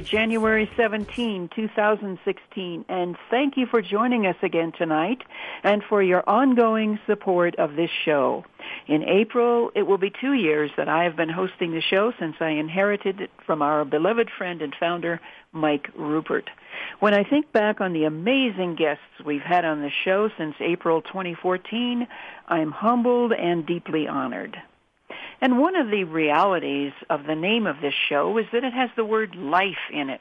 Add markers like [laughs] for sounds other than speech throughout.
January 17, 2016. And thank you for joining us again tonight and for your ongoing support of this show. In April, it will be two years that I have been hosting the show since I inherited it from our beloved friend and founder, Mike Ruppert. When I think back on the amazing guests we've had on the show since April 2014, I'm humbled and deeply honored. And one of the realities of the name of this show is that it has the word life in it.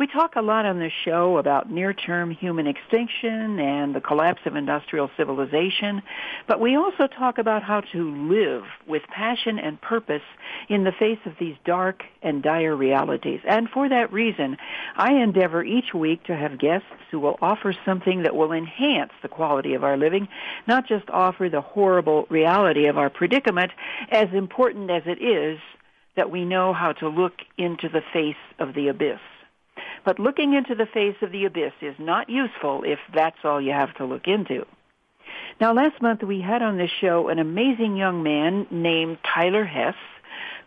We talk a lot on this show about near-term human extinction and the collapse of industrial civilization, but we also talk about how to live with passion and purpose in the face of these dark and dire realities. And for that reason, I endeavor each week to have guests who will offer something that will enhance the quality of our living, not just offer the horrible reality of our predicament, as important as it is that we know how to look into the face of the abyss. But looking into the face of the abyss is not useful if that's all you have to look into. Now, last month we had on this show an amazing young man named Tyler Hess,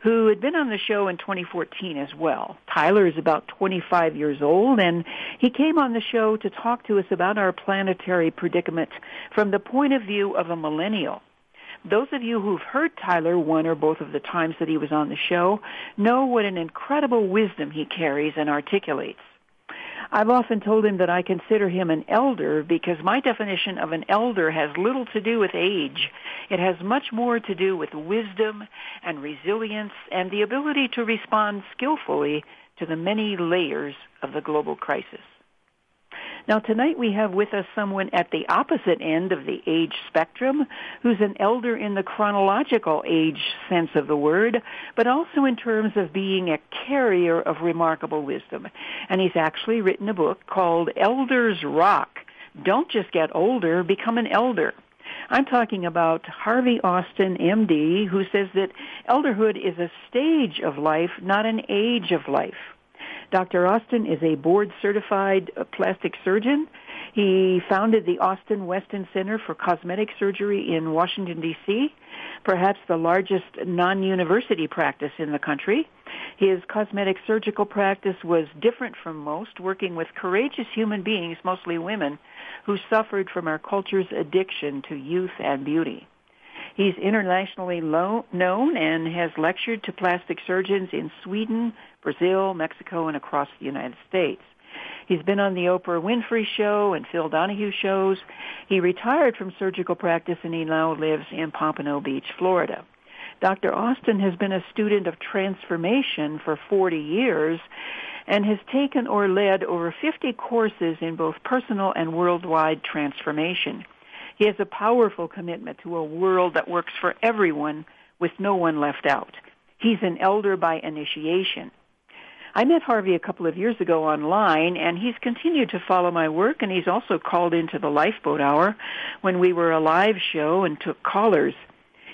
who had been on the show in 2014 as well. Tyler is about 25 years old, and he came on the show to talk to us about our planetary predicament from the point of view of a millennial. Those of you who've heard Tyler one or both of the times that he was on the show know what an incredible wisdom he carries and articulates. I've often told him that I consider him an elder because my definition of an elder has little to do with age. It has much more to do with wisdom and resilience and the ability to respond skillfully to the many layers of the global crisis. Now tonight we have with us someone at the opposite end of the age spectrum who's an elder in the chronological age sense of the word, but also in terms of being a carrier of remarkable wisdom. And he's actually written a book called Elders Rock. Don't just get older, become an elder. I'm talking about Harvey Austin, MD, who says that elderhood is a stage of life, not an age of life. Dr. Austin is a board certified uh, plastic surgeon. He founded the Austin Weston Center for Cosmetic Surgery in Washington, D.C., perhaps the largest non-university practice in the country. His cosmetic surgical practice was different from most, working with courageous human beings, mostly women, who suffered from our culture's addiction to youth and beauty. He's internationally lo- known and has lectured to plastic surgeons in Sweden, Brazil, Mexico, and across the United States. He's been on the Oprah Winfrey Show and Phil Donahue shows. He retired from surgical practice and he now lives in Pompano Beach, Florida. Dr. Austin has been a student of transformation for 40 years and has taken or led over 50 courses in both personal and worldwide transformation. He has a powerful commitment to a world that works for everyone with no one left out. He's an elder by initiation. I met Harvey a couple of years ago online, and he's continued to follow my work, and he's also called into the Lifeboat Hour when we were a live show and took callers.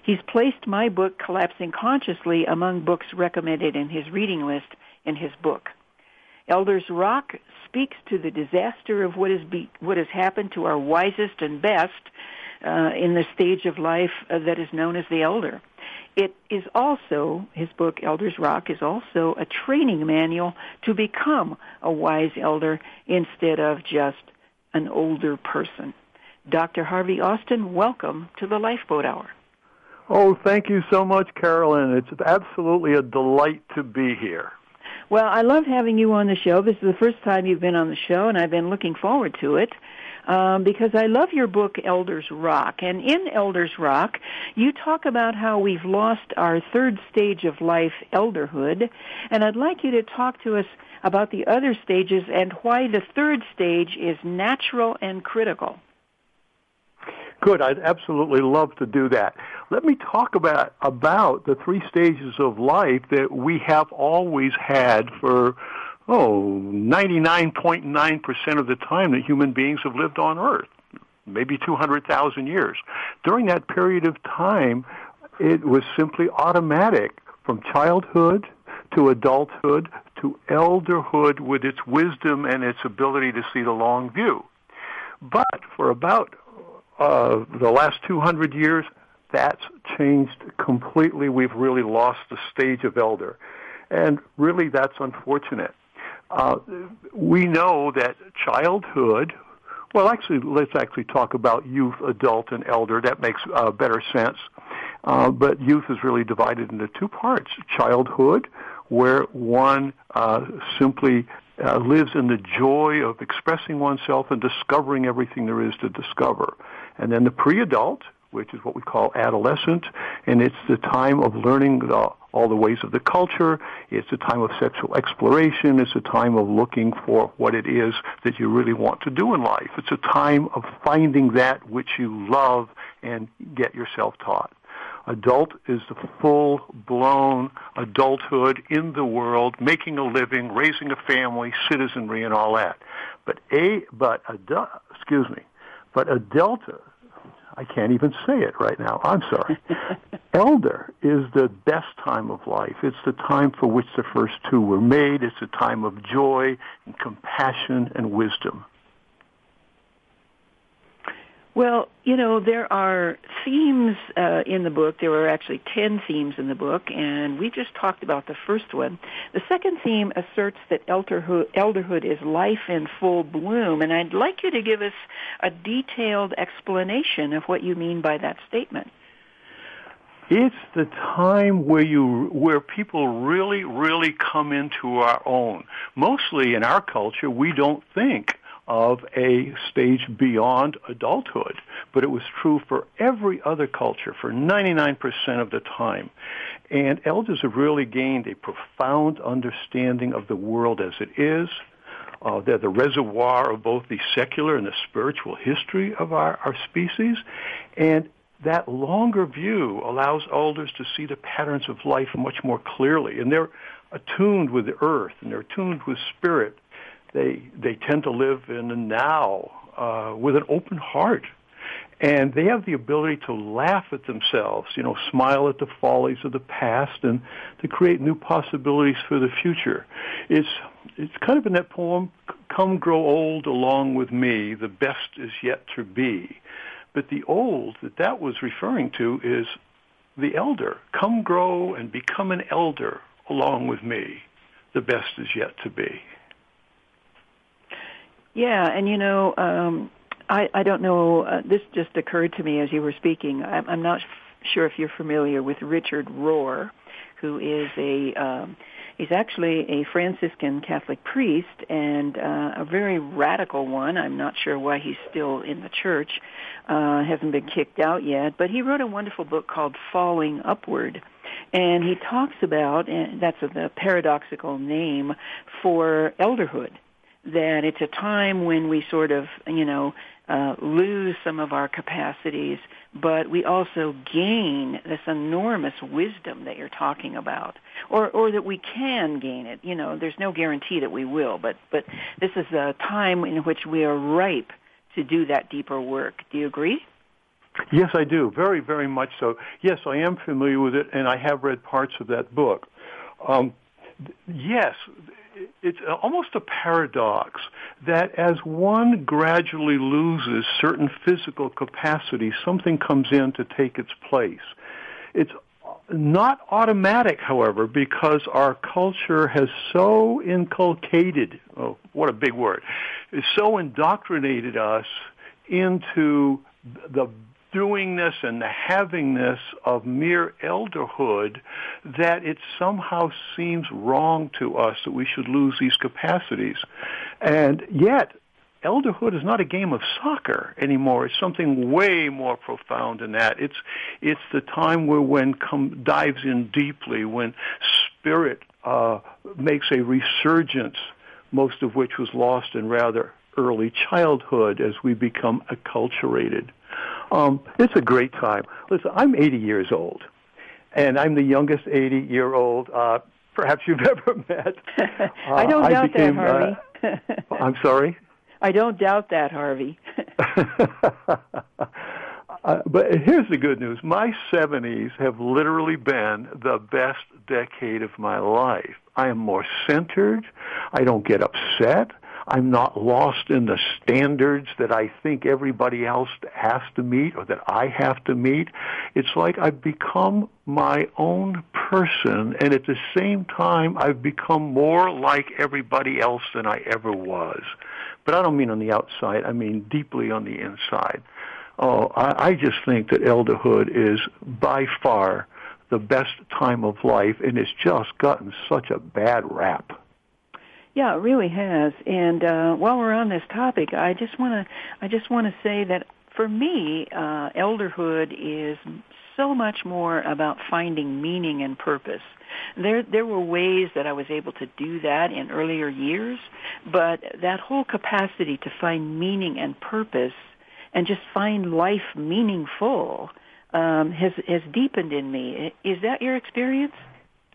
He's placed my book, Collapsing Consciously, among books recommended in his reading list in his book. Elders Rock speaks to the disaster of what, is be, what has happened to our wisest and best uh, in the stage of life uh, that is known as the elder. It is also, his book, Elders Rock, is also a training manual to become a wise elder instead of just an older person. Dr. Harvey Austin, welcome to the Lifeboat Hour. Oh, thank you so much, Carolyn. It's absolutely a delight to be here. Well, I love having you on the show. This is the first time you've been on the show, and I've been looking forward to it um, because I love your book, Elders Rock. And in Elders Rock, you talk about how we've lost our third stage of life, elderhood, and I'd like you to talk to us about the other stages and why the third stage is natural and critical. Good. I'd absolutely love to do that. Let me talk about about the three stages of life that we have always had for oh 99.9% of the time that human beings have lived on earth, maybe 200,000 years. During that period of time, it was simply automatic from childhood to adulthood to elderhood with its wisdom and its ability to see the long view. But for about uh, the last 200 years, that's changed completely. We've really lost the stage of elder. And really, that's unfortunate. Uh, we know that childhood, well, actually, let's actually talk about youth, adult, and elder. That makes uh, better sense. Uh, but youth is really divided into two parts. Childhood, where one uh, simply uh, lives in the joy of expressing oneself and discovering everything there is to discover. And then the pre-adult, which is what we call adolescent, and it's the time of learning the, all the ways of the culture. It's a time of sexual exploration. It's a time of looking for what it is that you really want to do in life. It's a time of finding that which you love and get yourself taught. Adult is the full blown adulthood in the world, making a living, raising a family, citizenry, and all that. But a but a excuse me, but a delta I can't even say it right now. I'm sorry. [laughs] Elder is the best time of life. It's the time for which the first two were made. It's a time of joy and compassion and wisdom. Well, you know, there are themes uh, in the book. There are actually 10 themes in the book, and we just talked about the first one. The second theme asserts that elderhood, elderhood is life in full bloom, and I'd like you to give us a detailed explanation of what you mean by that statement. It's the time where you where people really really come into our own. Mostly in our culture, we don't think of a stage beyond adulthood. But it was true for every other culture for 99% of the time. And elders have really gained a profound understanding of the world as it is. Uh, they're the reservoir of both the secular and the spiritual history of our, our species. And that longer view allows elders to see the patterns of life much more clearly. And they're attuned with the earth and they're attuned with spirit they they tend to live in the now uh, with an open heart, and they have the ability to laugh at themselves, you know, smile at the follies of the past, and to create new possibilities for the future. It's it's kind of in that poem, "Come grow old along with me. The best is yet to be." But the old that that was referring to is the elder. Come grow and become an elder along with me. The best is yet to be. Yeah, and you know, um, I, I don't know. Uh, this just occurred to me as you were speaking. I'm, I'm not f- sure if you're familiar with Richard Rohr, who is a um, he's actually a Franciscan Catholic priest and uh, a very radical one. I'm not sure why he's still in the church, uh, hasn't been kicked out yet. But he wrote a wonderful book called Falling Upward. And he talks about, and that's the paradoxical name for elderhood that it's a time when we sort of, you know, uh, lose some of our capacities, but we also gain this enormous wisdom that you're talking about, or or that we can gain it. You know, there's no guarantee that we will, but but this is a time in which we are ripe to do that deeper work. Do you agree? Yes, I do. Very, very much so. Yes, I am familiar with it, and I have read parts of that book. Um, yes, it's almost a paradox that as one gradually loses certain physical capacity, something comes in to take its place. It's not automatic, however, because our culture has so inculcated, oh, what a big word, is so indoctrinated us into the doingness and the havingness of mere elderhood that it somehow seems wrong to us that we should lose these capacities. And yet, elderhood is not a game of soccer anymore. It's something way more profound than that. It's it's the time where one come, dives in deeply, when spirit uh, makes a resurgence, most of which was lost in rather early childhood as we become acculturated. Um, it's a great time. Listen, I'm 80 years old, and I'm the youngest 80 year old uh, perhaps you've [laughs] ever met. [laughs] Uh, I don't I doubt became, that, Harvey. Uh, [laughs] I'm sorry. I don't doubt that, Harvey. Uh, but here's the good news. My 70s have literally been the best decade of my life. I am more centered. I don't get upset. I'm not lost in the standards that I think everybody else has to meet or that I have to meet. It's like I've become my own person and at the same time I've become more like everybody else than I ever was. But I don't mean on the outside, I mean deeply on the inside. Oh, I, I just think that elderhood is by far the best time of life and it's just gotten such a bad rap. Yeah, it really has. And uh, while we're on this topic, I just want to I just want to say that for me, uh, elderhood is so much more about finding meaning and purpose. There there were ways that I was able to do that in earlier years, but that whole capacity to find meaning and purpose and just find life meaningful um, has has deepened in me. Is that your experience?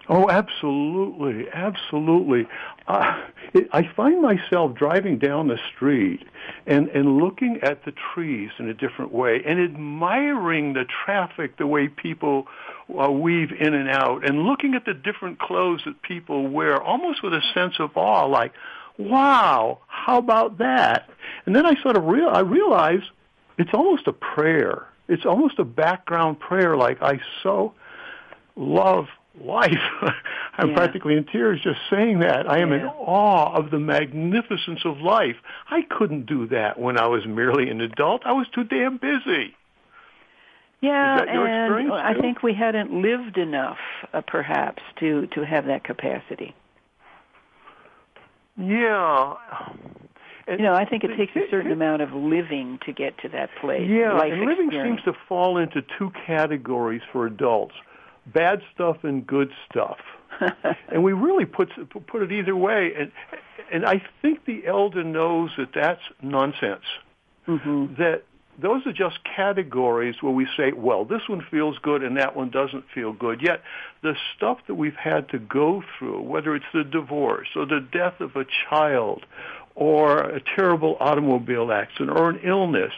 Oh, absolutely, absolutely. Uh, it, I find myself driving down the street and and looking at the trees in a different way and admiring the traffic, the way people uh, weave in and out, and looking at the different clothes that people wear, almost with a sense of awe, like, "Wow, how about that?" And then I sort of real I realize it's almost a prayer. It's almost a background prayer, like I so love life. [laughs] I'm yeah. practically in tears just saying that. I am yeah. in awe of the magnificence of life. I couldn't do that when I was merely an adult. I was too damn busy. Yeah, and I think we hadn't lived enough, uh, perhaps, to to have that capacity. Yeah. And you know, I think it takes a certain amount of living to get to that place. Yeah, and living seems to fall into two categories for adults bad stuff and good stuff. [laughs] and we really put put it either way, and and I think the elder knows that that's nonsense. Mm-hmm. That those are just categories where we say, well, this one feels good and that one doesn't feel good. Yet the stuff that we've had to go through, whether it's the divorce or the death of a child or a terrible automobile accident or an illness,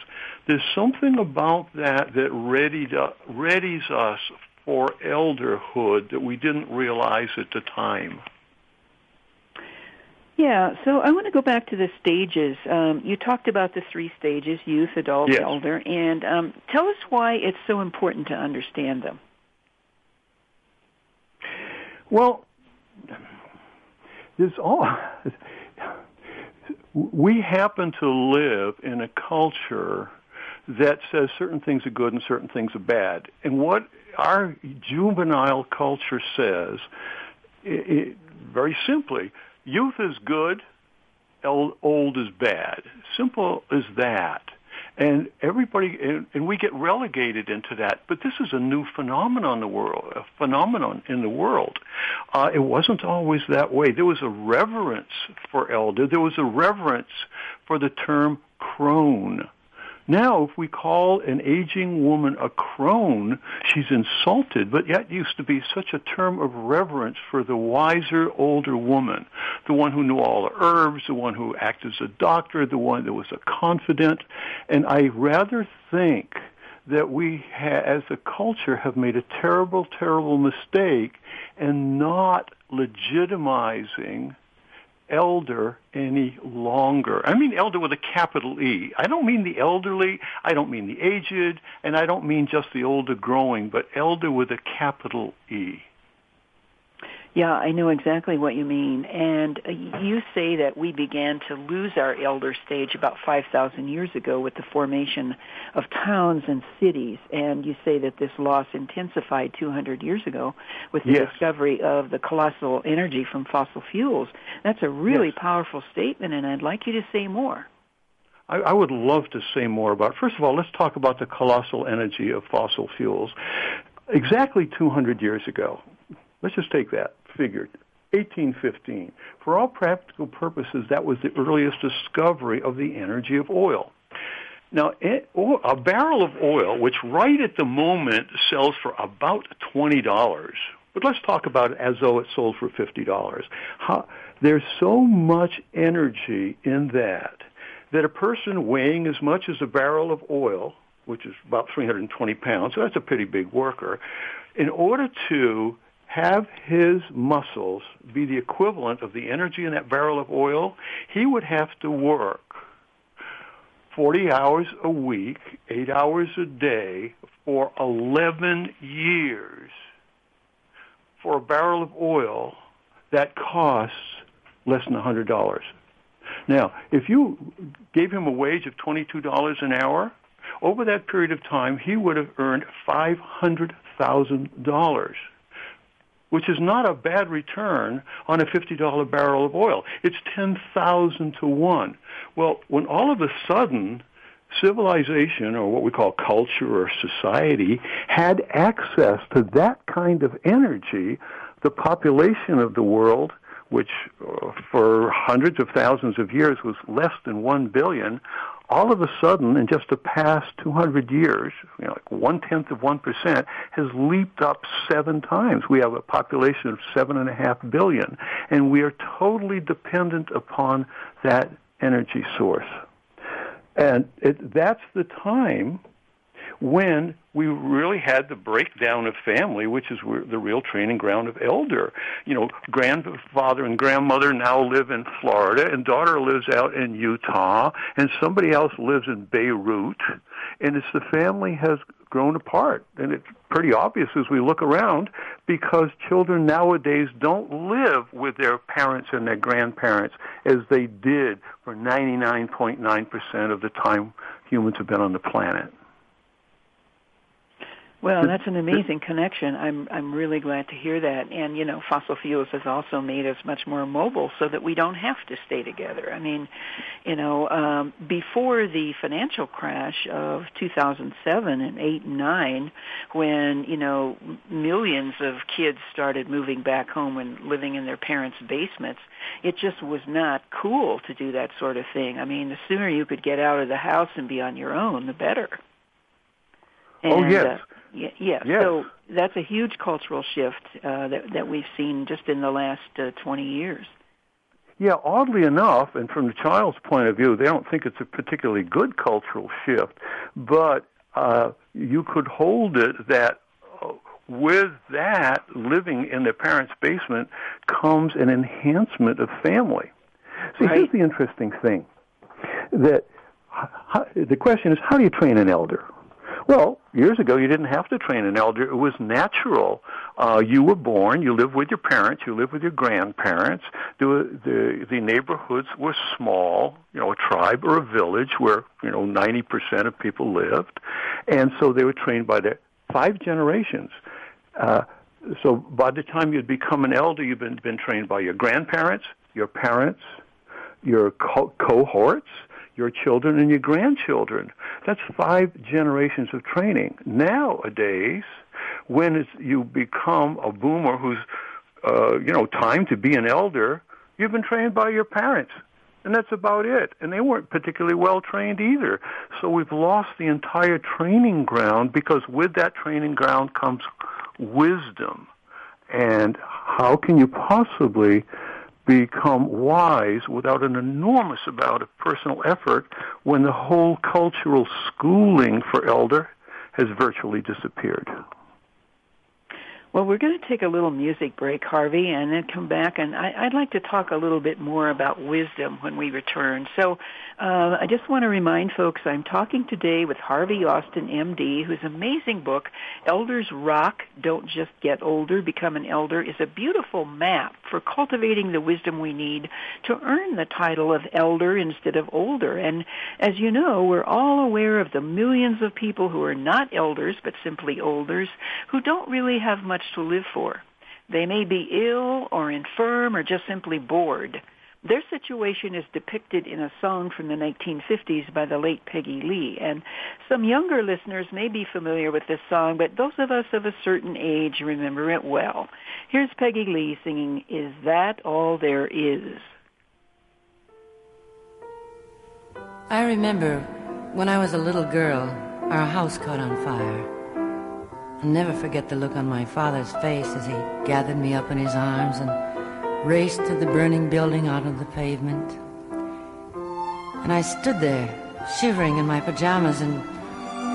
there's something about that that readied, readies us for elderhood that we didn't realize at the time. Yeah, so I want to go back to the stages. Um, you talked about the three stages youth, adult, yes. elder, and um, tell us why it's so important to understand them. Well, there's all. We happen to live in a culture that says certain things are good and certain things are bad. And what our juvenile culture says, it, it, very simply, youth is good, old is bad. Simple as that. And everybody, and, and we get relegated into that. But this is a new phenomenon in the world. A phenomenon in the world. Uh, it wasn't always that way. There was a reverence for elder. There was a reverence for the term crone now, if we call an aging woman a crone, she's insulted, but yet used to be such a term of reverence for the wiser older woman, the one who knew all the herbs, the one who acted as a doctor, the one that was a confidant. And I rather think that we, ha- as a culture, have made a terrible, terrible mistake in not legitimizing elder any longer. I mean elder with a capital E. I don't mean the elderly, I don't mean the aged, and I don't mean just the older growing, but elder with a capital E. Yeah, I know exactly what you mean. And uh, you say that we began to lose our elder stage about 5,000 years ago with the formation of towns and cities. And you say that this loss intensified 200 years ago with the yes. discovery of the colossal energy from fossil fuels. That's a really yes. powerful statement, and I'd like you to say more. I, I would love to say more about. First of all, let's talk about the colossal energy of fossil fuels. Exactly 200 years ago, let's just take that figure. 1815. For all practical purposes, that was the earliest discovery of the energy of oil. Now, a barrel of oil, which right at the moment sells for about $20, but let's talk about it as though it sold for $50. How, there's so much energy in that that a person weighing as much as a barrel of oil which is about 320 pounds, so that's a pretty big worker, in order to have his muscles be the equivalent of the energy in that barrel of oil, he would have to work 40 hours a week, 8 hours a day for 11 years for a barrel of oil that costs less than $100. Now, if you gave him a wage of $22 an hour, over that period of time, he would have earned $500,000, which is not a bad return on a $50 barrel of oil. It's 10,000 to 1. Well, when all of a sudden civilization or what we call culture or society had access to that kind of energy, the population of the world, which uh, for hundreds of thousands of years was less than one billion, all of a sudden, in just the past 200 years, you know, like one tenth of one percent, has leaped up seven times. We have a population of seven and a half billion, and we are totally dependent upon that energy source. And it, that's the time when we really had the breakdown of family, which is the real training ground of elder. You know, grandfather and grandmother now live in Florida, and daughter lives out in Utah, and somebody else lives in Beirut, and it's the family has grown apart, and it's pretty obvious as we look around because children nowadays don't live with their parents and their grandparents as they did for 99.9% of the time humans have been on the planet. Well, that's an amazing connection. I'm I'm really glad to hear that. And you know, fossil fuels has also made us much more mobile, so that we don't have to stay together. I mean, you know, um, before the financial crash of 2007 and 8 and 9, when you know millions of kids started moving back home and living in their parents' basements, it just was not cool to do that sort of thing. I mean, the sooner you could get out of the house and be on your own, the better. Oh, and, oh yes. Uh, yeah, yeah. Yes. So that's a huge cultural shift uh, that that we've seen just in the last uh, 20 years. Yeah, oddly enough, and from the child's point of view, they don't think it's a particularly good cultural shift, but uh, you could hold it that uh, with that, living in their parents' basement comes an enhancement of family. See, right. here's the interesting thing: that the question is, how do you train an elder? Well, years ago, you didn't have to train an elder. It was natural. Uh, you were born, you lived with your parents, you lived with your grandparents. The, the, the neighborhoods were small, you know, a tribe or a village where, you know, 90% of people lived. And so they were trained by their five generations. Uh, so by the time you'd become an elder, you've been, been trained by your grandparents, your parents, your co- cohorts, your children and your grandchildren. That's five generations of training. Nowadays, when you become a boomer who's, uh, you know, time to be an elder, you've been trained by your parents. And that's about it. And they weren't particularly well trained either. So we've lost the entire training ground because with that training ground comes wisdom. And how can you possibly become wise without an enormous amount of personal effort when the whole cultural schooling for elder has virtually disappeared. Well, we're going to take a little music break, Harvey, and then come back. And I, would like to talk a little bit more about wisdom when we return. So uh, I just want to remind folks I'm talking today with Harvey Austin, MD, whose amazing book, Elders Rock, Don't Just Get Older, Become an Elder, is a beautiful map for cultivating the wisdom we need to earn the title of elder instead of older. And as you know, we're all aware of the millions of people who are not elders, but simply olders, who don't really have much to live for. They may be ill or infirm or just simply bored. Their situation is depicted in a song from the 1950s by the late Peggy Lee. And some younger listeners may be familiar with this song, but those of us of a certain age remember it well. Here's Peggy Lee singing, Is That All There Is? I remember when I was a little girl, our house caught on fire. I'll never forget the look on my father's face as he gathered me up in his arms and raced to the burning building out on the pavement. And I stood there, shivering in my pajamas and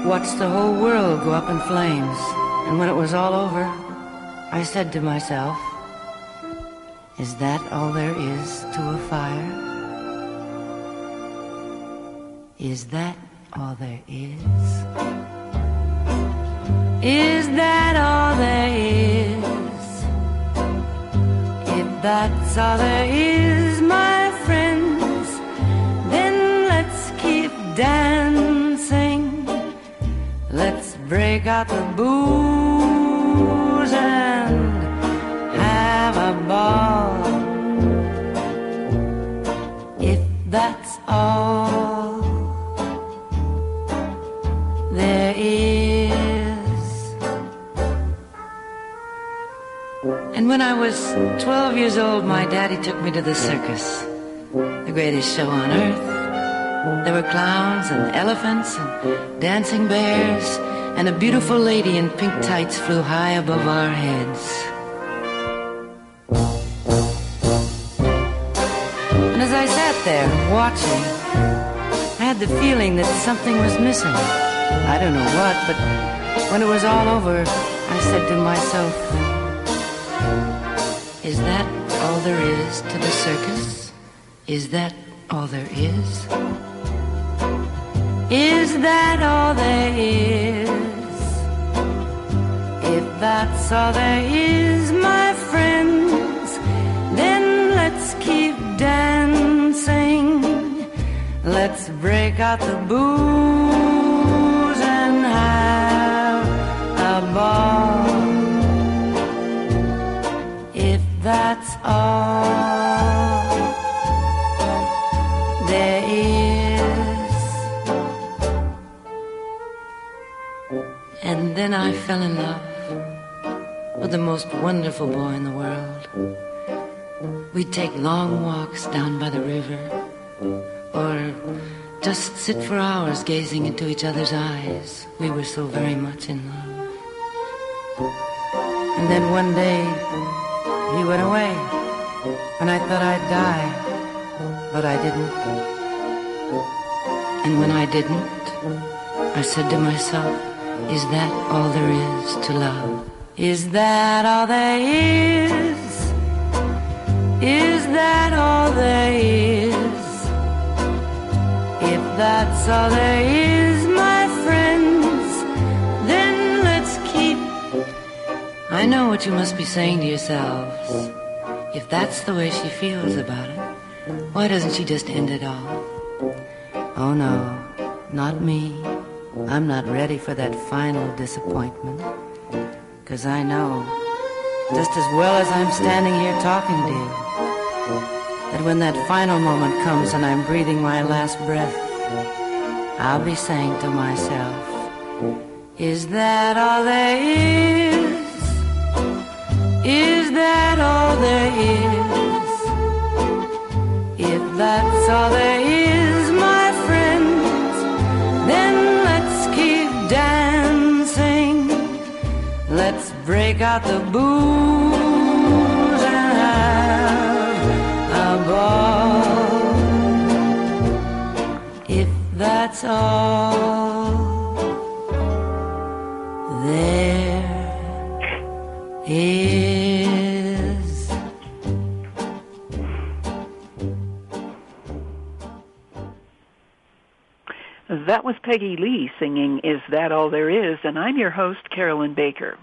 watched the whole world go up in flames. And when it was all over, I said to myself, is that all there is to a fire? Is that all there is? Is that all there is? If that's all there is, my friends, then let's keep dancing. Let's break out the booze and have a ball. Was 12 years old, my daddy took me to the circus, the greatest show on earth. There were clowns and elephants and dancing bears, and a beautiful lady in pink tights flew high above our heads. And as I sat there watching, I had the feeling that something was missing. I don't know what, but when it was all over, I said to myself, Is that all there is to the circus? Is that all there is? Is that all there is? If that's all there is, my friends, then let's keep dancing. Let's break out the booze then I fell in love with the most wonderful boy in the world. We'd take long walks down by the river, or just sit for hours gazing into each other's eyes. We were so very much in love. And then one day, he went away, and I thought I'd die, but I didn't. And when I didn't, I said to myself, is that all there is to love? Is that all there is? Is that all there is? If that's all there is, my friends, then let's keep. I know what you must be saying to yourselves. If that's the way she feels about it, why doesn't she just end it all? Oh no, not me. I'm not ready for that final disappointment. Cause I know, just as well as I'm standing here talking to you, that when that final moment comes and I'm breathing my last breath, I'll be saying to myself, is that all there is? Is that all there is? If that's all there is, Break out the booze and have a ball. If that's all there is. That was Peggy Lee singing Is That All There Is? And I'm your host, Carolyn Baker.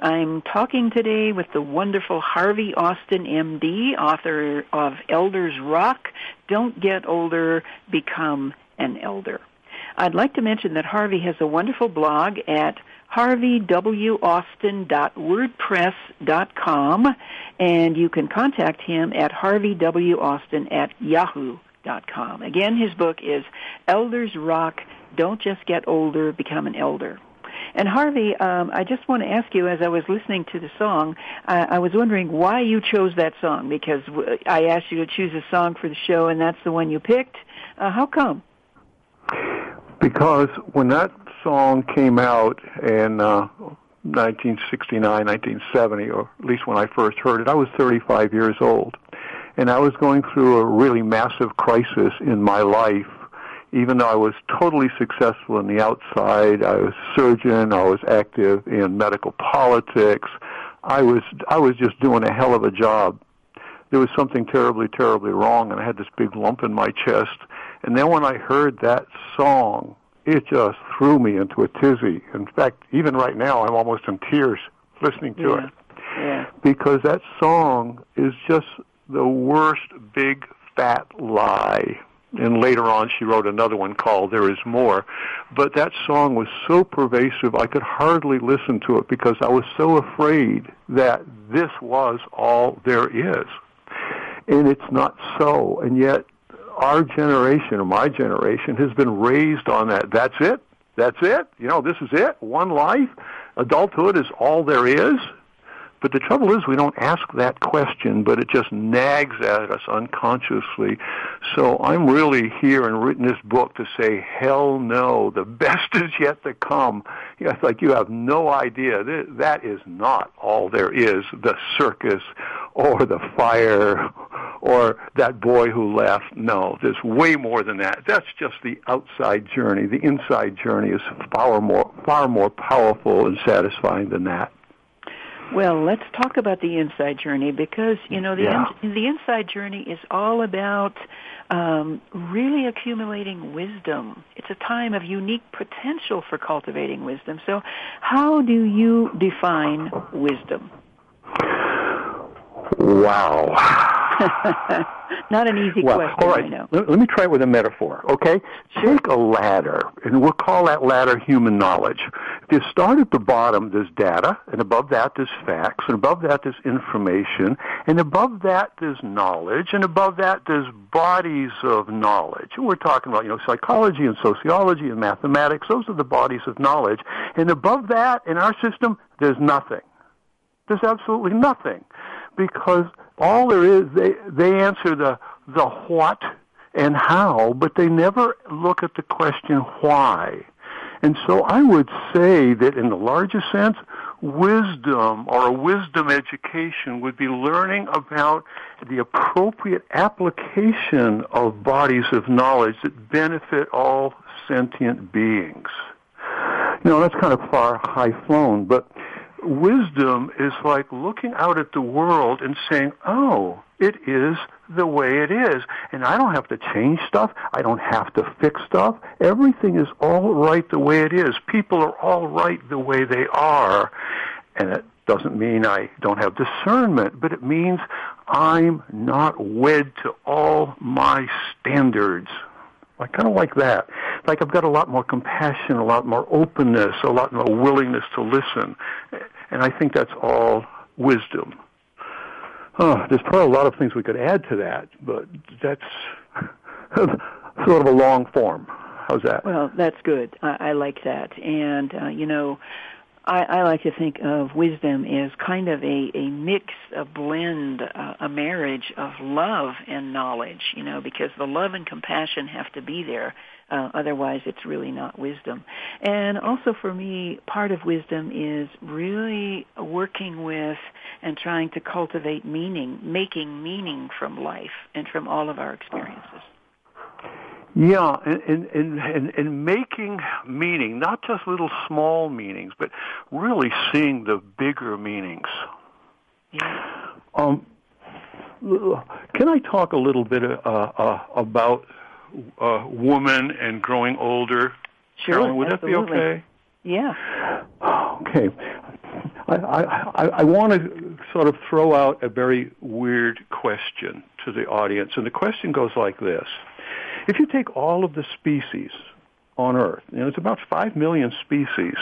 I'm talking today with the wonderful Harvey Austin, MD, author of Elders Rock, Don't Get Older, Become an Elder. I'd like to mention that Harvey has a wonderful blog at harveywAustin.wordpress.com, and you can contact him at harveywAustin at yahoo.com. Again, his book is Elders Rock, Don't Just Get Older, Become an Elder. And Harvey, um, I just want to ask you, as I was listening to the song, uh, I was wondering why you chose that song, because I asked you to choose a song for the show, and that's the one you picked. Uh, how come? Because when that song came out in uh, 1969, 1970, or at least when I first heard it, I was 35 years old. And I was going through a really massive crisis in my life even though I was totally successful in the outside, I was a surgeon, I was active in medical politics, I was I was just doing a hell of a job. There was something terribly, terribly wrong, and I had this big lump in my chest. And then when I heard that song, it just threw me into a tizzy. In fact, even right now, I'm almost in tears listening to Yeah. it Yeah. because that song is just the worst big fat lie. And later on, she wrote another one called There Is More. But that song was so pervasive, I could hardly listen to it because I was so afraid that this was all there is. And it's not so. And yet, our generation, or my generation, has been raised on that. That's it. That's it. You know, this is it. One life. Adulthood is all there is. But the trouble is, we don't ask that question, but it just nags at us unconsciously. So I'm really here and written this book to say, hell no, the [laughs] best is yet to come. You know, it's like you have no idea. Th- That is not all there is, the circus or the fire or that boy who left. No, there's way more than that. That's just the outside journey. The inside journey is far more, far more powerful and satisfying than that. Well, let's talk about the inside journey because you know the Yeah. in, the inside journey is all about um, really accumulating wisdom. It's a time of unique potential for cultivating wisdom. So, how do you define wisdom? Wow. [laughs] Not an easy Well, question, all right. I know. Let, let me try it with a metaphor, okay? Take a ladder, and we'll call that ladder human knowledge. If you start at the bottom, there's data, and above that there's facts, and above that there's information, and above that there's knowledge, and above that there's bodies of knowledge. And we're talking about, you know, psychology and sociology and mathematics. Those are the bodies of knowledge. And above that, in our system, there's nothing. There's absolutely nothing because all there is they they answer the the what and how, but they never look at the question why. And so I would say that in the larger sense, wisdom or a wisdom education would be learning about the appropriate application of bodies of knowledge that benefit all sentient beings. You know, that's kind of far high flown, but wisdom is like looking out at the world and saying, oh, it is the way it is. And I don't have to change stuff. I don't have to fix stuff. Everything is all right the way it is. People are all right the way they are. And it doesn't mean I don't have discernment, but it means I'm not wed to all my standards. I kind of like that. Like I've got a lot more compassion, a lot more openness, a lot more willingness to listen. And I think that's all wisdom. Oh, there's probably a lot of things we could add to that, but that's [laughs] sort of a long form. How's that? Well, that's good. I, I like that. And, uh, you know, I, I like to think of wisdom as kind of a, a mix, a blend, uh, a marriage of love and knowledge, you know, because the love and compassion have to be there. Uh, otherwise, it's really not wisdom. And also for me, part of wisdom is really working with and trying to cultivate meaning, making meaning from life and from all of our experiences. Yeah, and, and, and, and, making meaning, not just little small meanings, but really seeing the bigger meanings. Yeah. Um, can I talk a little bit uh, uh, about uh, woman and growing older? Sure. Carolyn, would absolutely. that be okay? Yeah. [sighs] Okay. I, I, I want to sort of throw out a very weird question to the audience, and the question goes like this. If you take all of the species on Earth, and it's about 5 million species,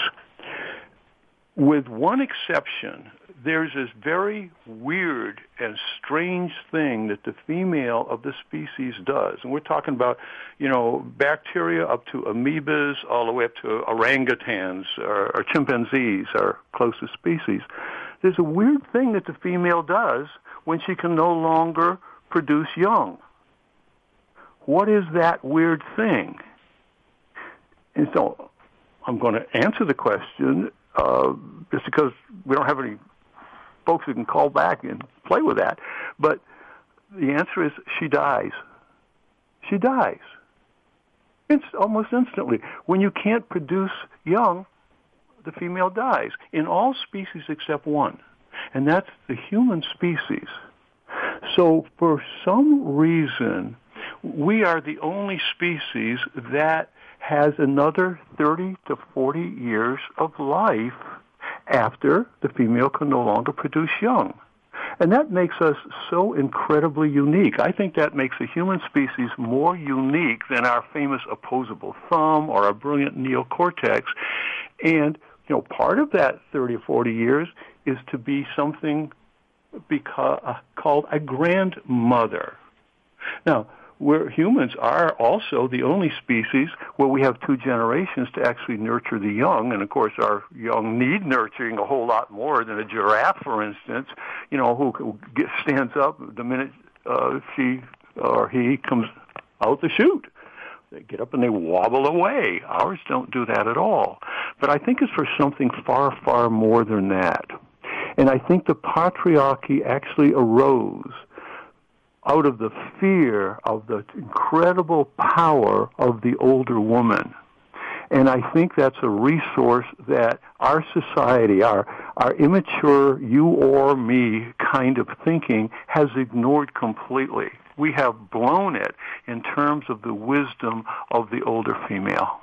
with one exception, there's this very weird and strange thing that the female of the species does. And we're talking about, you know, bacteria up to amoebas, all the way up to orangutans or, or chimpanzees, our closest species. There's a weird thing that the female does when she can no longer produce young. What is that weird thing? And so I'm going to answer the question uh, just because we don't have any folks who can call back and play with that. But the answer is she dies. She dies. It's almost instantly. When you can't produce young, the female dies in all species except one, and that's the human species. So for some reason, we are the only species that has another 30 to 40 years of life after the female can no longer produce young. And that makes us so incredibly unique. I think that makes the human species more unique than our famous opposable thumb or our brilliant neocortex. And, you know, part of that 30 or 40 years is to be something uh, called a grandmother. Now, where humans are also the only species where we have two generations to actually nurture the young. And of course, our young need nurturing a whole lot more than a giraffe, for instance, you know, who get, stands up the minute uh, she or he comes out the chute. They get up and they wobble away. Ours don't do that at all. But I think it's for something far, far more than that. And I think the patriarchy actually arose out of the fear of the incredible power of the older woman. And I think that's a resource that our society, our, our immature you or me kind of thinking has ignored completely. We have blown it in terms of the wisdom of the older female.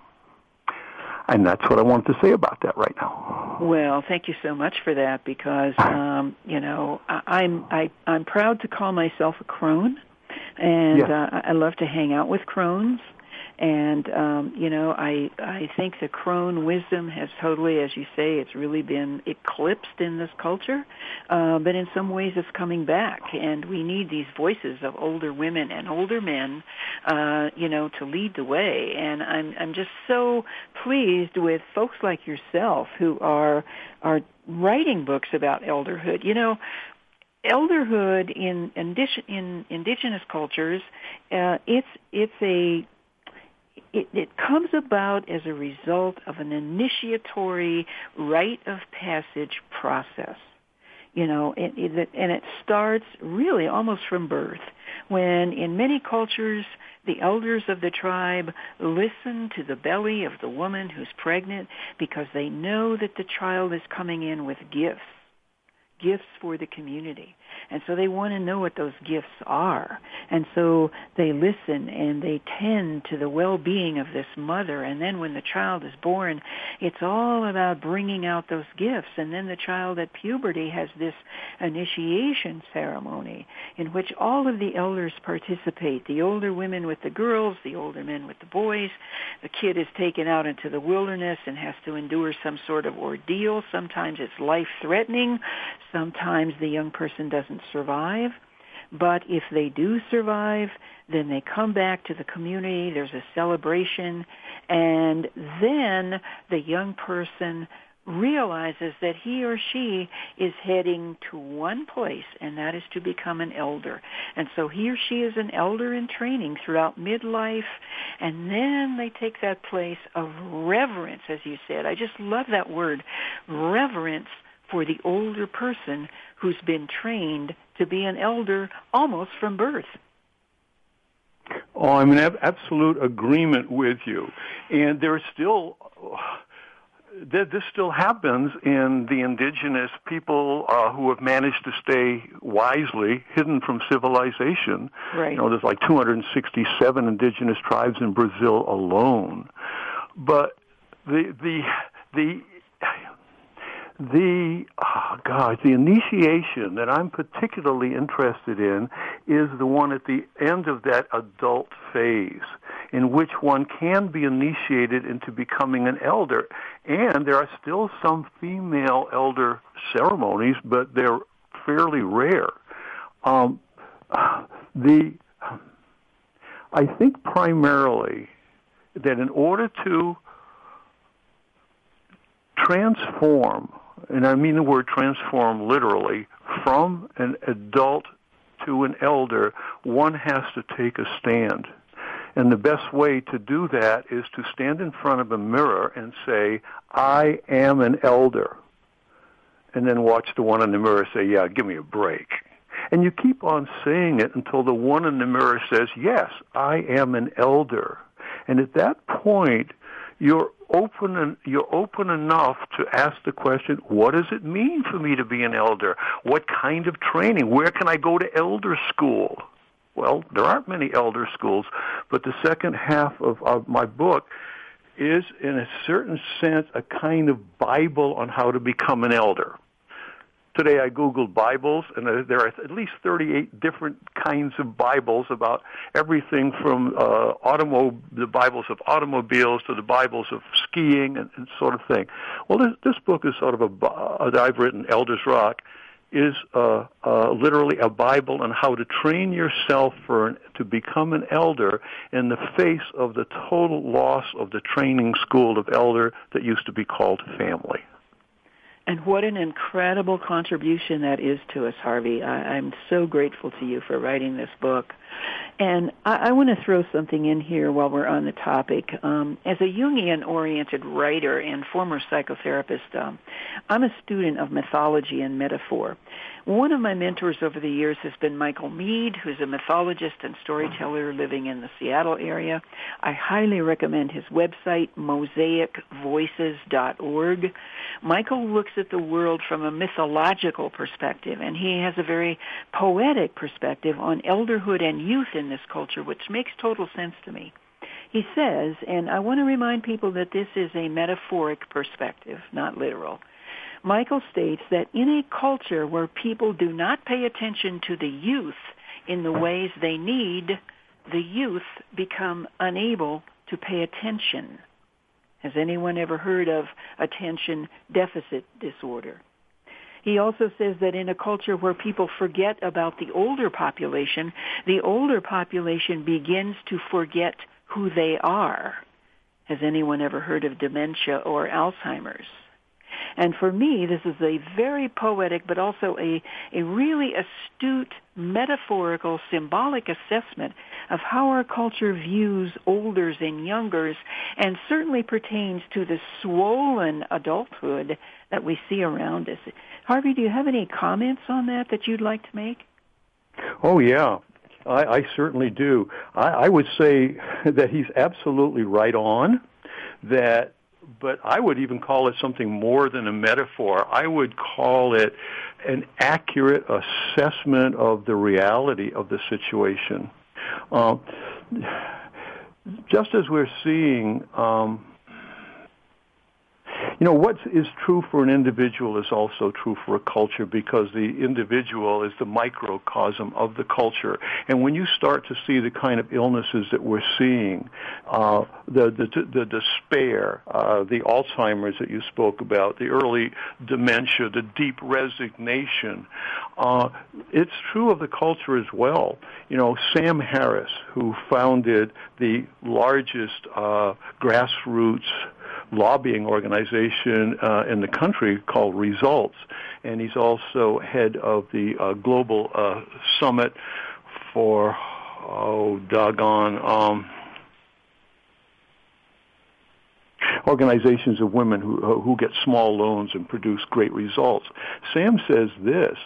And that's what I wanted to say about that right now. Well, thank you so much for that because [sighs] um, you know I, I'm I, I'm proud to call myself a crone, and Yes. uh, I I love to hang out with crones. And um, you know, I I think the crone wisdom has totally, as you say, it's really been eclipsed in this culture. Uh, but in some ways, it's coming back, and we need these voices of older women and older men, uh, you know, to lead the way. And I'm I'm just so pleased with folks like yourself who are are writing books about elderhood. You know, elderhood in indigenous, in indigenous cultures, uh, it's it's a it, it comes about as a result of an initiatory rite of passage process. You know, it, it, and it starts really almost from birth, when in many cultures the elders of the tribe listen to the belly of the woman who's pregnant because they know that the child is coming in with gifts, gifts for the community. And so they want to know what those gifts are. And so they listen and they tend to the well-being of this mother. And then when the child is born, it's all about bringing out those gifts. And then the child at puberty has this initiation ceremony in which all of the elders participate. The older women with the girls, the older men with the boys. The kid is taken out into the wilderness and has to endure some sort of ordeal. Sometimes it's life-threatening. Sometimes the young person doesn't survive. But if they do survive, then they come back to the community. There's a celebration. And then the young person realizes that he or she is heading to one place, and that is to become an elder. And so he or she is an elder in training throughout midlife, and then they take that place of reverence, as you said. I just love that word, reverence for the older person who's been trained to be an elder almost from birth. Oh, I'm in ab- absolute agreement with you. And there's still, th- this still happens in the indigenous people uh, who have managed to stay wisely hidden from civilization. Right. You know, there's like 267 indigenous tribes in Brazil alone. But the, the, the, the oh God, the initiation that I'm particularly interested in is the one at the end of that adult phase, in which one can be initiated into becoming an elder. And there are still some female elder ceremonies, but they're fairly rare. Um, the I think primarily that in order to transform, and I mean the word transform literally, from an adult to an elder, one has to take a stand. And the best way to do that is to stand in front of a mirror and say, I am an elder. And then watch the one in the mirror say, yeah, give me a break. And you keep on saying it until the one in the mirror says, yes, I am an elder. And at that point, you're open and you're open enough to ask the question, what does it mean for me to be an elder? What kind of training? Where can I go to elder school? Well, there aren't many elder schools, but the second half of, of my book is, in a certain sense, a kind of Bible on how to become an elder. Today I Googled Bibles, and there are at least 38 different kinds of Bibles about everything from uh, automo- the Bibles of automobiles to the Bibles of skiing and, and sort of thing. Well, this, this book is sort of a, uh, that I've written, Elders Rock, is uh, uh, literally a Bible on how to train yourself for an, to become an elder in the face of the total loss of the training school of elder that used to be called family. And what an incredible contribution that is to us, Harvey. I, I'm so grateful to you for writing this book. And I, I want to throw something in here while we're on the topic. Um, as a Jungian-oriented writer and former psychotherapist, um, I'm a student of mythology and metaphor. One of my mentors over the years has been Michael Meade, who's a mythologist and storyteller living in the Seattle area. I highly recommend his website, mosaicvoices.org. Michael looks at the world from a mythological perspective, and he has a very poetic perspective on elderhood and youth in this culture, which makes total sense to me. He says, and I want to remind people that this is a metaphoric perspective, not literal. Michael states that in a culture where people do not pay attention to the youth in the ways they need, the youth become unable to pay attention. Has anyone ever heard of attention deficit disorder? He also says that in a culture where people forget about the older population, the older population begins to forget who they are. Has anyone ever heard of dementia or Alzheimer's? And for me, this is a very poetic, but also a, a really astute, metaphorical, symbolic assessment of how our culture views olders and youngers, and certainly pertains to the swollen adulthood that we see around us. Harvey, do you have any comments on that that you'd like to make? Oh, yeah. I, I certainly do. I, I would say [laughs] that he's absolutely right on that but I would even call it something more than a metaphor. I would call it an accurate assessment of the reality of the situation. Uh, just as we're seeing um, you know, what is true for an individual is also true for a culture because the individual is the microcosm of the culture. And when you start to see the kind of illnesses that we're seeing, uh, the, the, the despair, uh, the Alzheimer's that you spoke about, the early dementia, the deep resignation, uh, it's true of the culture as well. You know, Sam Harris, who founded the largest uh, grassroots lobbying organization uh, in the country called Results, and he's also head of the uh, global uh, summit for oh doggone um, organizations of women who who get small loans and produce great results. Sam says this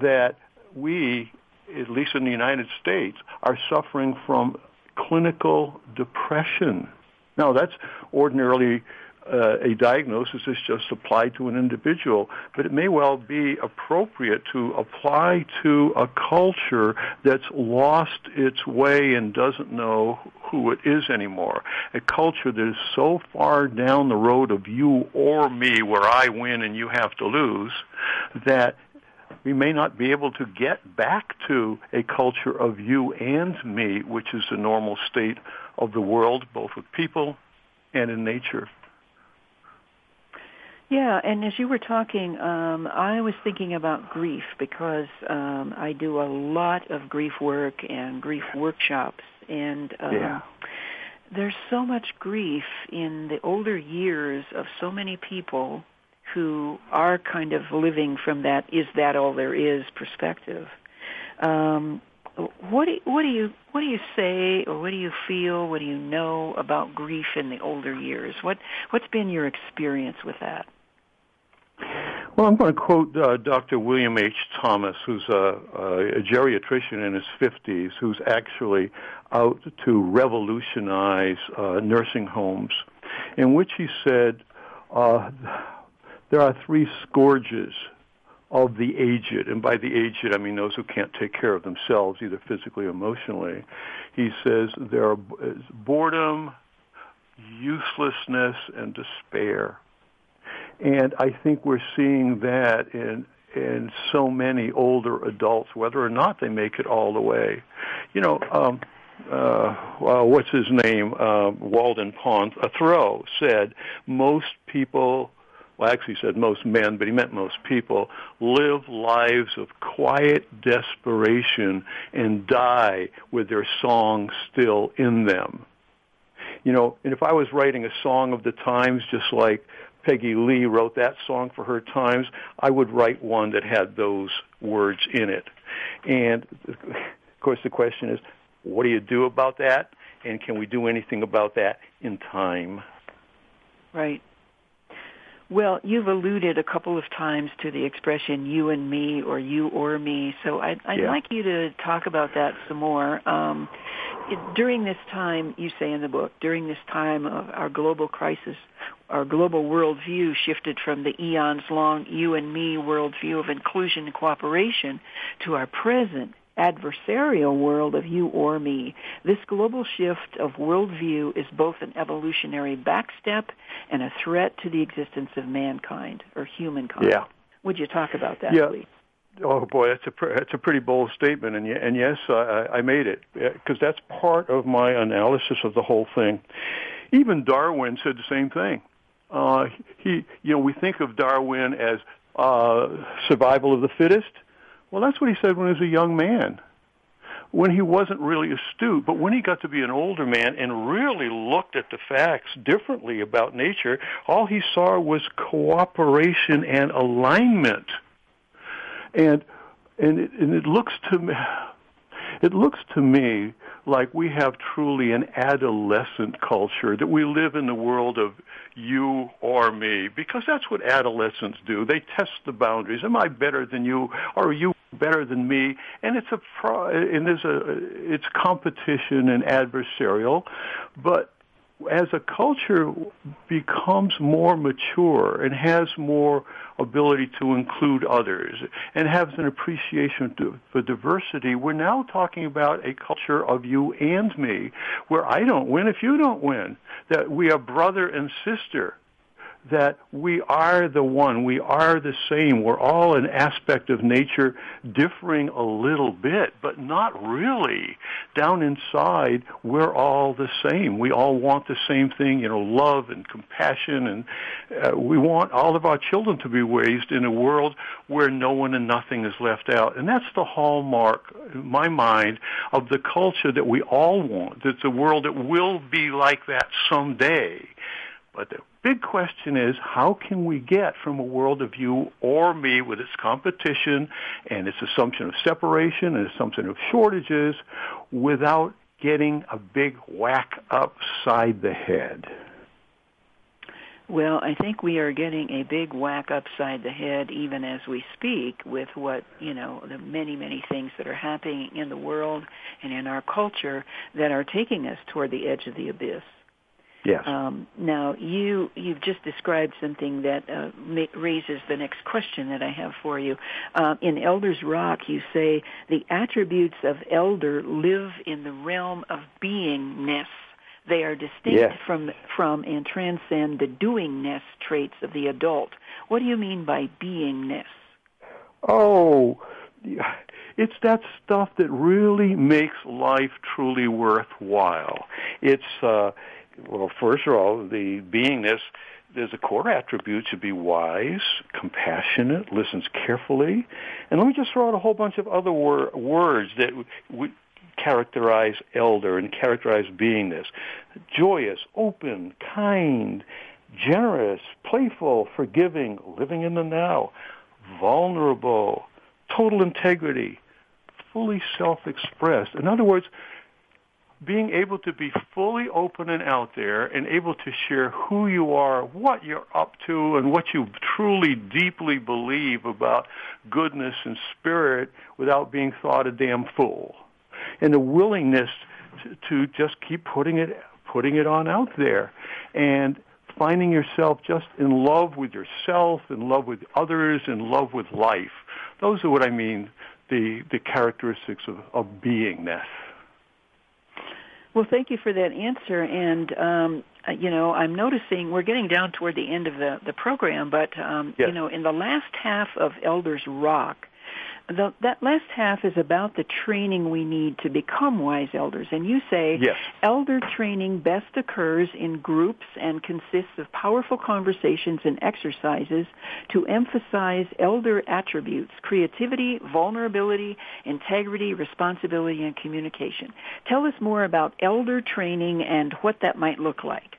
that we, at least in the United States, are suffering from clinical depression. Now that's ordinarily uh, a diagnosis is just applied to an individual, but it may well be appropriate to apply to a culture that's lost its way and doesn't know who it is anymore. A culture that is so far down the road of you or me where I win and you have to lose that we may not be able to get back to a culture of you and me, which is the normal state of the world, both with people and in nature. Yeah, and as you were talking, um, I was thinking about grief because um, I do a lot of grief work and grief workshops, and um, yeah. there's so much grief in the older years of so many people who are kind of living from that "is that all there is" perspective. Um, what do, what do you what do you say or what do you feel? What do you know about grief in the older years? What what's been your experience with that? Well, I'm going to quote uh, Dr. William H. Thomas, who's a, a geriatrician in his 50s, who's actually out to revolutionize uh, nursing homes, in which he said uh, there are three scourges of the aged, and by the aged I mean those who can't take care of themselves, either physically or emotionally. He says there are boredom, uselessness, and despair. And I think we're seeing that in in so many older adults, whether or not they make it all the way. You know, um, uh, well, what's his name? Uh, Walden Pond. Uh, Thoreau said most people, well, actually said most men, but he meant most people, live lives of quiet desperation and die with their song still in them. You know, and if I was writing a song of the times, just like Peggy Lee wrote that song for her times, I would write one that had those words in it. And of course, the question is, what do you do about that? And can we do anything about that in time? Right. Well, you've alluded a couple of times to the expression "you and me" or "you or me," so I'd, I'd yeah. like you to talk about that some more. Um, during this time, you say in the book, during this time of our global crisis, our global worldview shifted from the eons long you and me worldview of inclusion and cooperation to our present adversarial world of you or me. This global shift of worldview is both an evolutionary backstep and a threat to the existence of mankind or humankind. Yeah. Would you talk about that, yeah. please? Oh boy, that's a that's a pretty bold statement, and and yes, I, I made it uh, because that's part of my analysis of the whole thing. Even Darwin said the same thing. Uh, he, you know, we think of Darwin as uh, survival of the fittest. Well, that's what he said when he was a young man, when he wasn't really astute. But when he got to be an older man and really looked at the facts differently about nature, all he saw was cooperation and alignment. And and it, and it looks to me, it looks to me like we have truly an adolescent culture, that we live in the world of you or me, because that's what adolescents do. They test the boundaries. Am I better than you? Or are you better than me? And it's a, and there's a, it's competition and adversarial, but as a culture becomes more mature and has more ability to include others and has an appreciation to, for diversity, we're now talking about a culture of you and me, where I don't win if you don't win, that we are brother and sister that we are the one, we are the same. We're all an aspect of nature differing a little bit, but not really. Down inside, we're all the same. We all want the same thing, you know, love and compassion, and uh, we want all of our children to be raised in a world where no one and nothing is left out. And that's the hallmark, in my mind, of the culture that we all want. It's a world that will be like that someday. But big question is how can we get from a world of you or me with its competition and its assumption of separation and assumption of shortages without getting a big whack upside the head? Well, I think we are getting a big whack upside the head even as we speak with what, you know, the many, many things that are happening in the world and in our culture that are taking us toward the edge of the abyss. Yes. Um, now, you you've just described something that uh, ma- raises the next question that I have for you. Uh, in Elders Rock, you say the attributes of elder live in the realm of beingness. They are distinct yes. from from and transcend the doingness traits of the adult. What do you mean by beingness? Oh, it's that stuff that really makes life truly worthwhile. It's uh, well, first of all, the beingness, there's a core attribute to be wise, compassionate, listens carefully. And let me just throw out a whole bunch of other wor- words that would characterize elder and characterize beingness. Joyous, open, kind, generous, playful, forgiving, living in the now, vulnerable, total integrity, fully self-expressed. In other words, being able to be fully open and out there and able to share who you are, what you're up to, and what you truly deeply believe about goodness and spirit without being thought a damn fool. And the willingness to, to just keep putting it putting it on out there. And finding yourself just in love with yourself, in love with others, in love with life. Those are what I mean, the, the characteristics of, of beingness. Well, thank you for that answer. And um, uh, you know, I'm noticing we're getting down toward the end of the the program, but um, yes. you know, in the last half of Elders Rock, the, that last half is about the training we need to become wise elders. And you say yes. elder training best occurs in groups and consists of powerful conversations and exercises to emphasize elder attributes, creativity, vulnerability, integrity, responsibility, and communication. Tell us more about elder training and what that might look like.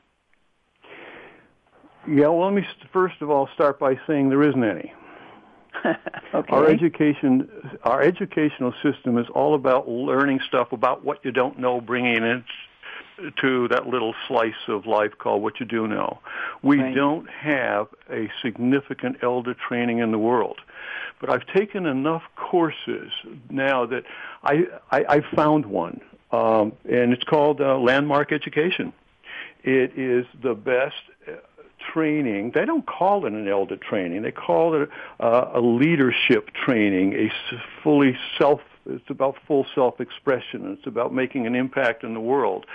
Yeah, well, let me first of all start by saying there isn't any. [laughs] okay. Our education, our educational system is all about learning stuff about what you don't know, bringing it to that little slice of life called what you do know. We right. don't have a significant elder training in the world. But I've taken enough courses now that I, I, I found one, um, and it's called uh, Landmark Education. It is the best training. They don't call it an elder training. They call it uh, a leadership training, a fully self. It's about full self-expression. It's about making an impact in the world.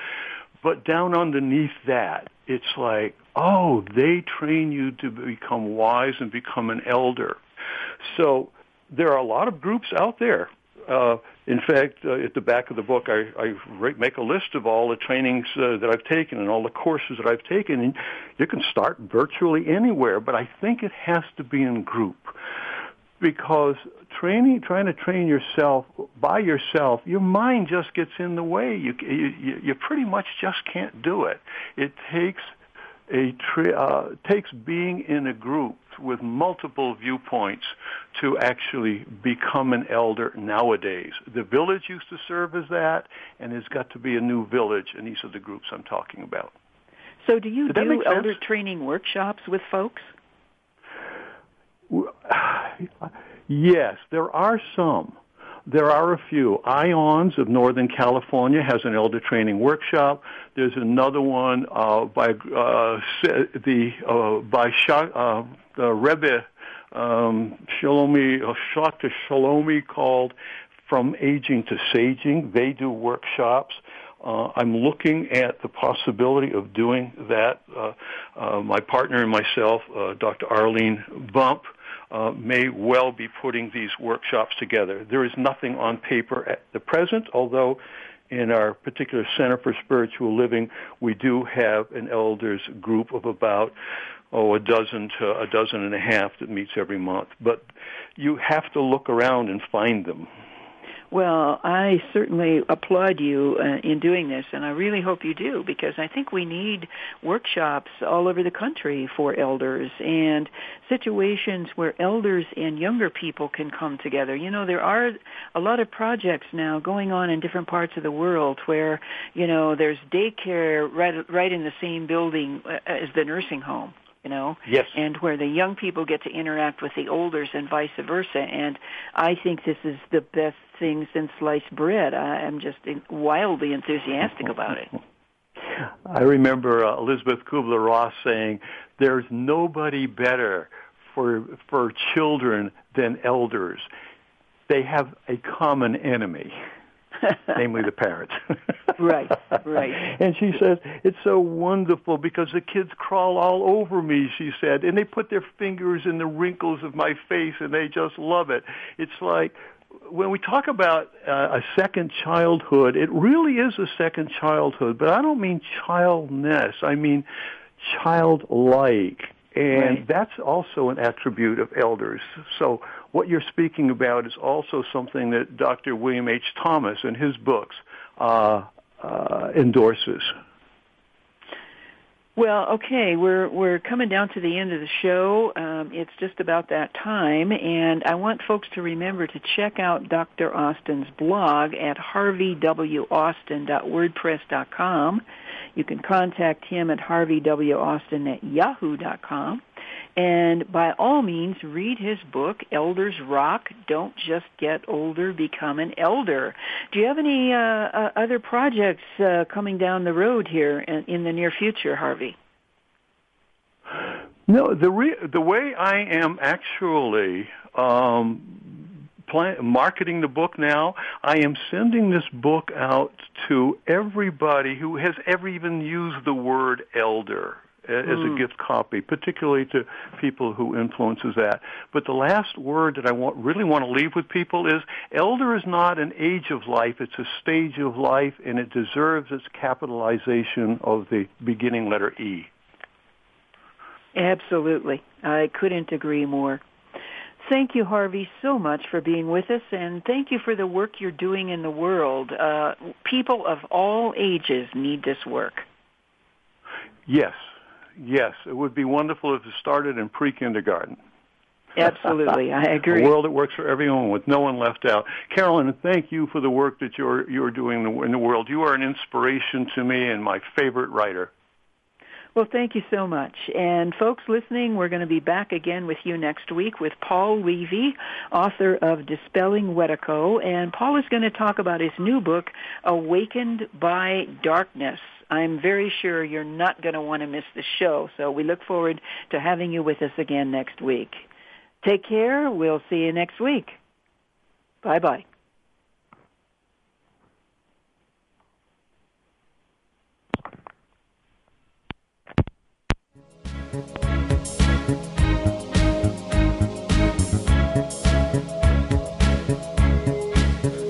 But down underneath that, it's like, oh, they train you to become wise and become an elder. So there are a lot of groups out there uh, in fact, uh, at the back of the book, I, I make a list of all the trainings uh, that I've taken and all the courses that I've taken. And you can start virtually anywhere, but I think it has to be in group because training, trying to train yourself by yourself, your mind just gets in the way. You you, you pretty much just can't do it. It takes a tri- uh, takes being in a group with multiple viewpoints to actually become an elder nowadays. The village used to serve as that, and there's got to be a new village, and these are the groups I'm talking about. So, do you do elder training workshops with folks? [sighs] Yes, there are some. There are a few. IONS of Northern California has an elder training workshop. There's another one uh, by uh, the uh, by Shah, uh, the Rebbe um, Shalomi uh, Shakta Shalomi called "From Aging to Saging." They do workshops. Uh, I'm looking at the possibility of doing that. Uh, uh, my partner and myself, uh, Dr. Arlene Bump, uh, may well be putting these workshops together. There is nothing on paper at the present, although in our particular Center for Spiritual Living, we do have an elders group of about oh a dozen to a dozen and a half that meets every month. But you have to look around and find them. Well, I certainly applaud you uh, in doing this, and I really hope you do because I think we need workshops all over the country for elders and situations where elders and younger people can come together. You know, there are a lot of projects now going on in different parts of the world where, you know, there's daycare right right in the same building uh, as the nursing home you know yes. and where the young people get to interact with the olders and vice versa. And i think this is the best thing since sliced bread. I am just wildly enthusiastic [laughs] about it. I remember uh, Elisabeth Kübler-Ross saying there's nobody better for for children than elders. They have a common enemy [laughs] [laughs] namely the parents. [laughs] right, right. And she says, it's so wonderful because the kids crawl all over me, she said, and they put their fingers in the wrinkles of my face and they just love it. It's like, when we talk about uh, a second childhood, it really is a second childhood, but I don't mean childness. I mean childlike. And right. that's also an attribute of elders. So what you're speaking about is also something that Dr. William H. Thomas in his books uh, uh, endorses. Well, okay, we're we're coming down to the end of the show. Um, it's just about that time, and I want folks to remember to check out Dr. Austin's blog at harveywaustin.wordpress.com. You can contact him at harveywaustin at yahoo.com. And by all means, read his book, Elders Rock. Don't just get older, become an elder. Do you have any uh, uh, other projects uh, coming down the road here in, in the near future, Harvey? No, the re- the way I am actually um, plan- marketing the book now, I am sending this book out to everybody who has ever even used the word elder as a gift copy, particularly to people who influences that. But the last word that I want, really want to leave with people is elder is not an age of life, it's a stage of life, and it deserves its capitalization of the beginning letter E. Absolutely. I couldn't agree more. Thank you, Harvey, so much for being with us, and thank you for the work you're doing in the world. Uh, people of all ages need this work. Yes, yes. It would be wonderful if it started in pre-kindergarten. Absolutely, I [laughs] agree. A world that works for everyone with no one left out. Carolyn, thank you for the work that you're you're doing in the world. You are an inspiration to me and my favorite writer. Well, thank you so much. And folks listening, we're going to be back again with you next week with Paul Levy, author of Dispelling Wetiko. And Paul is going to talk about his new book, Awakened by Darkness. I'm very sure you're not going to want to miss the show, so we look forward to having you with us again next week. Take care. We'll see you next week. Bye bye.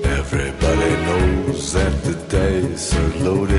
Everybody knows that the dice are loaded.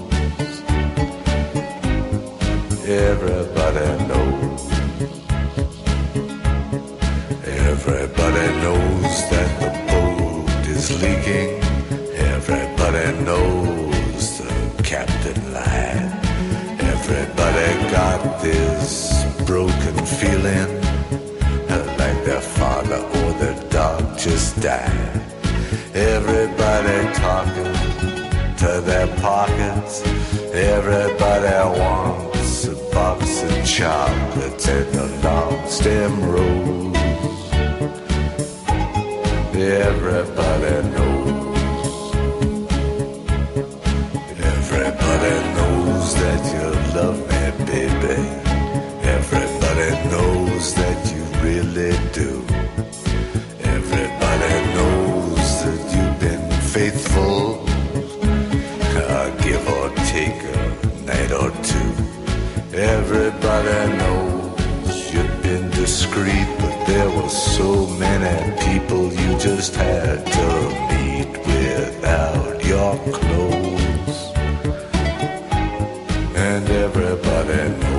Everybody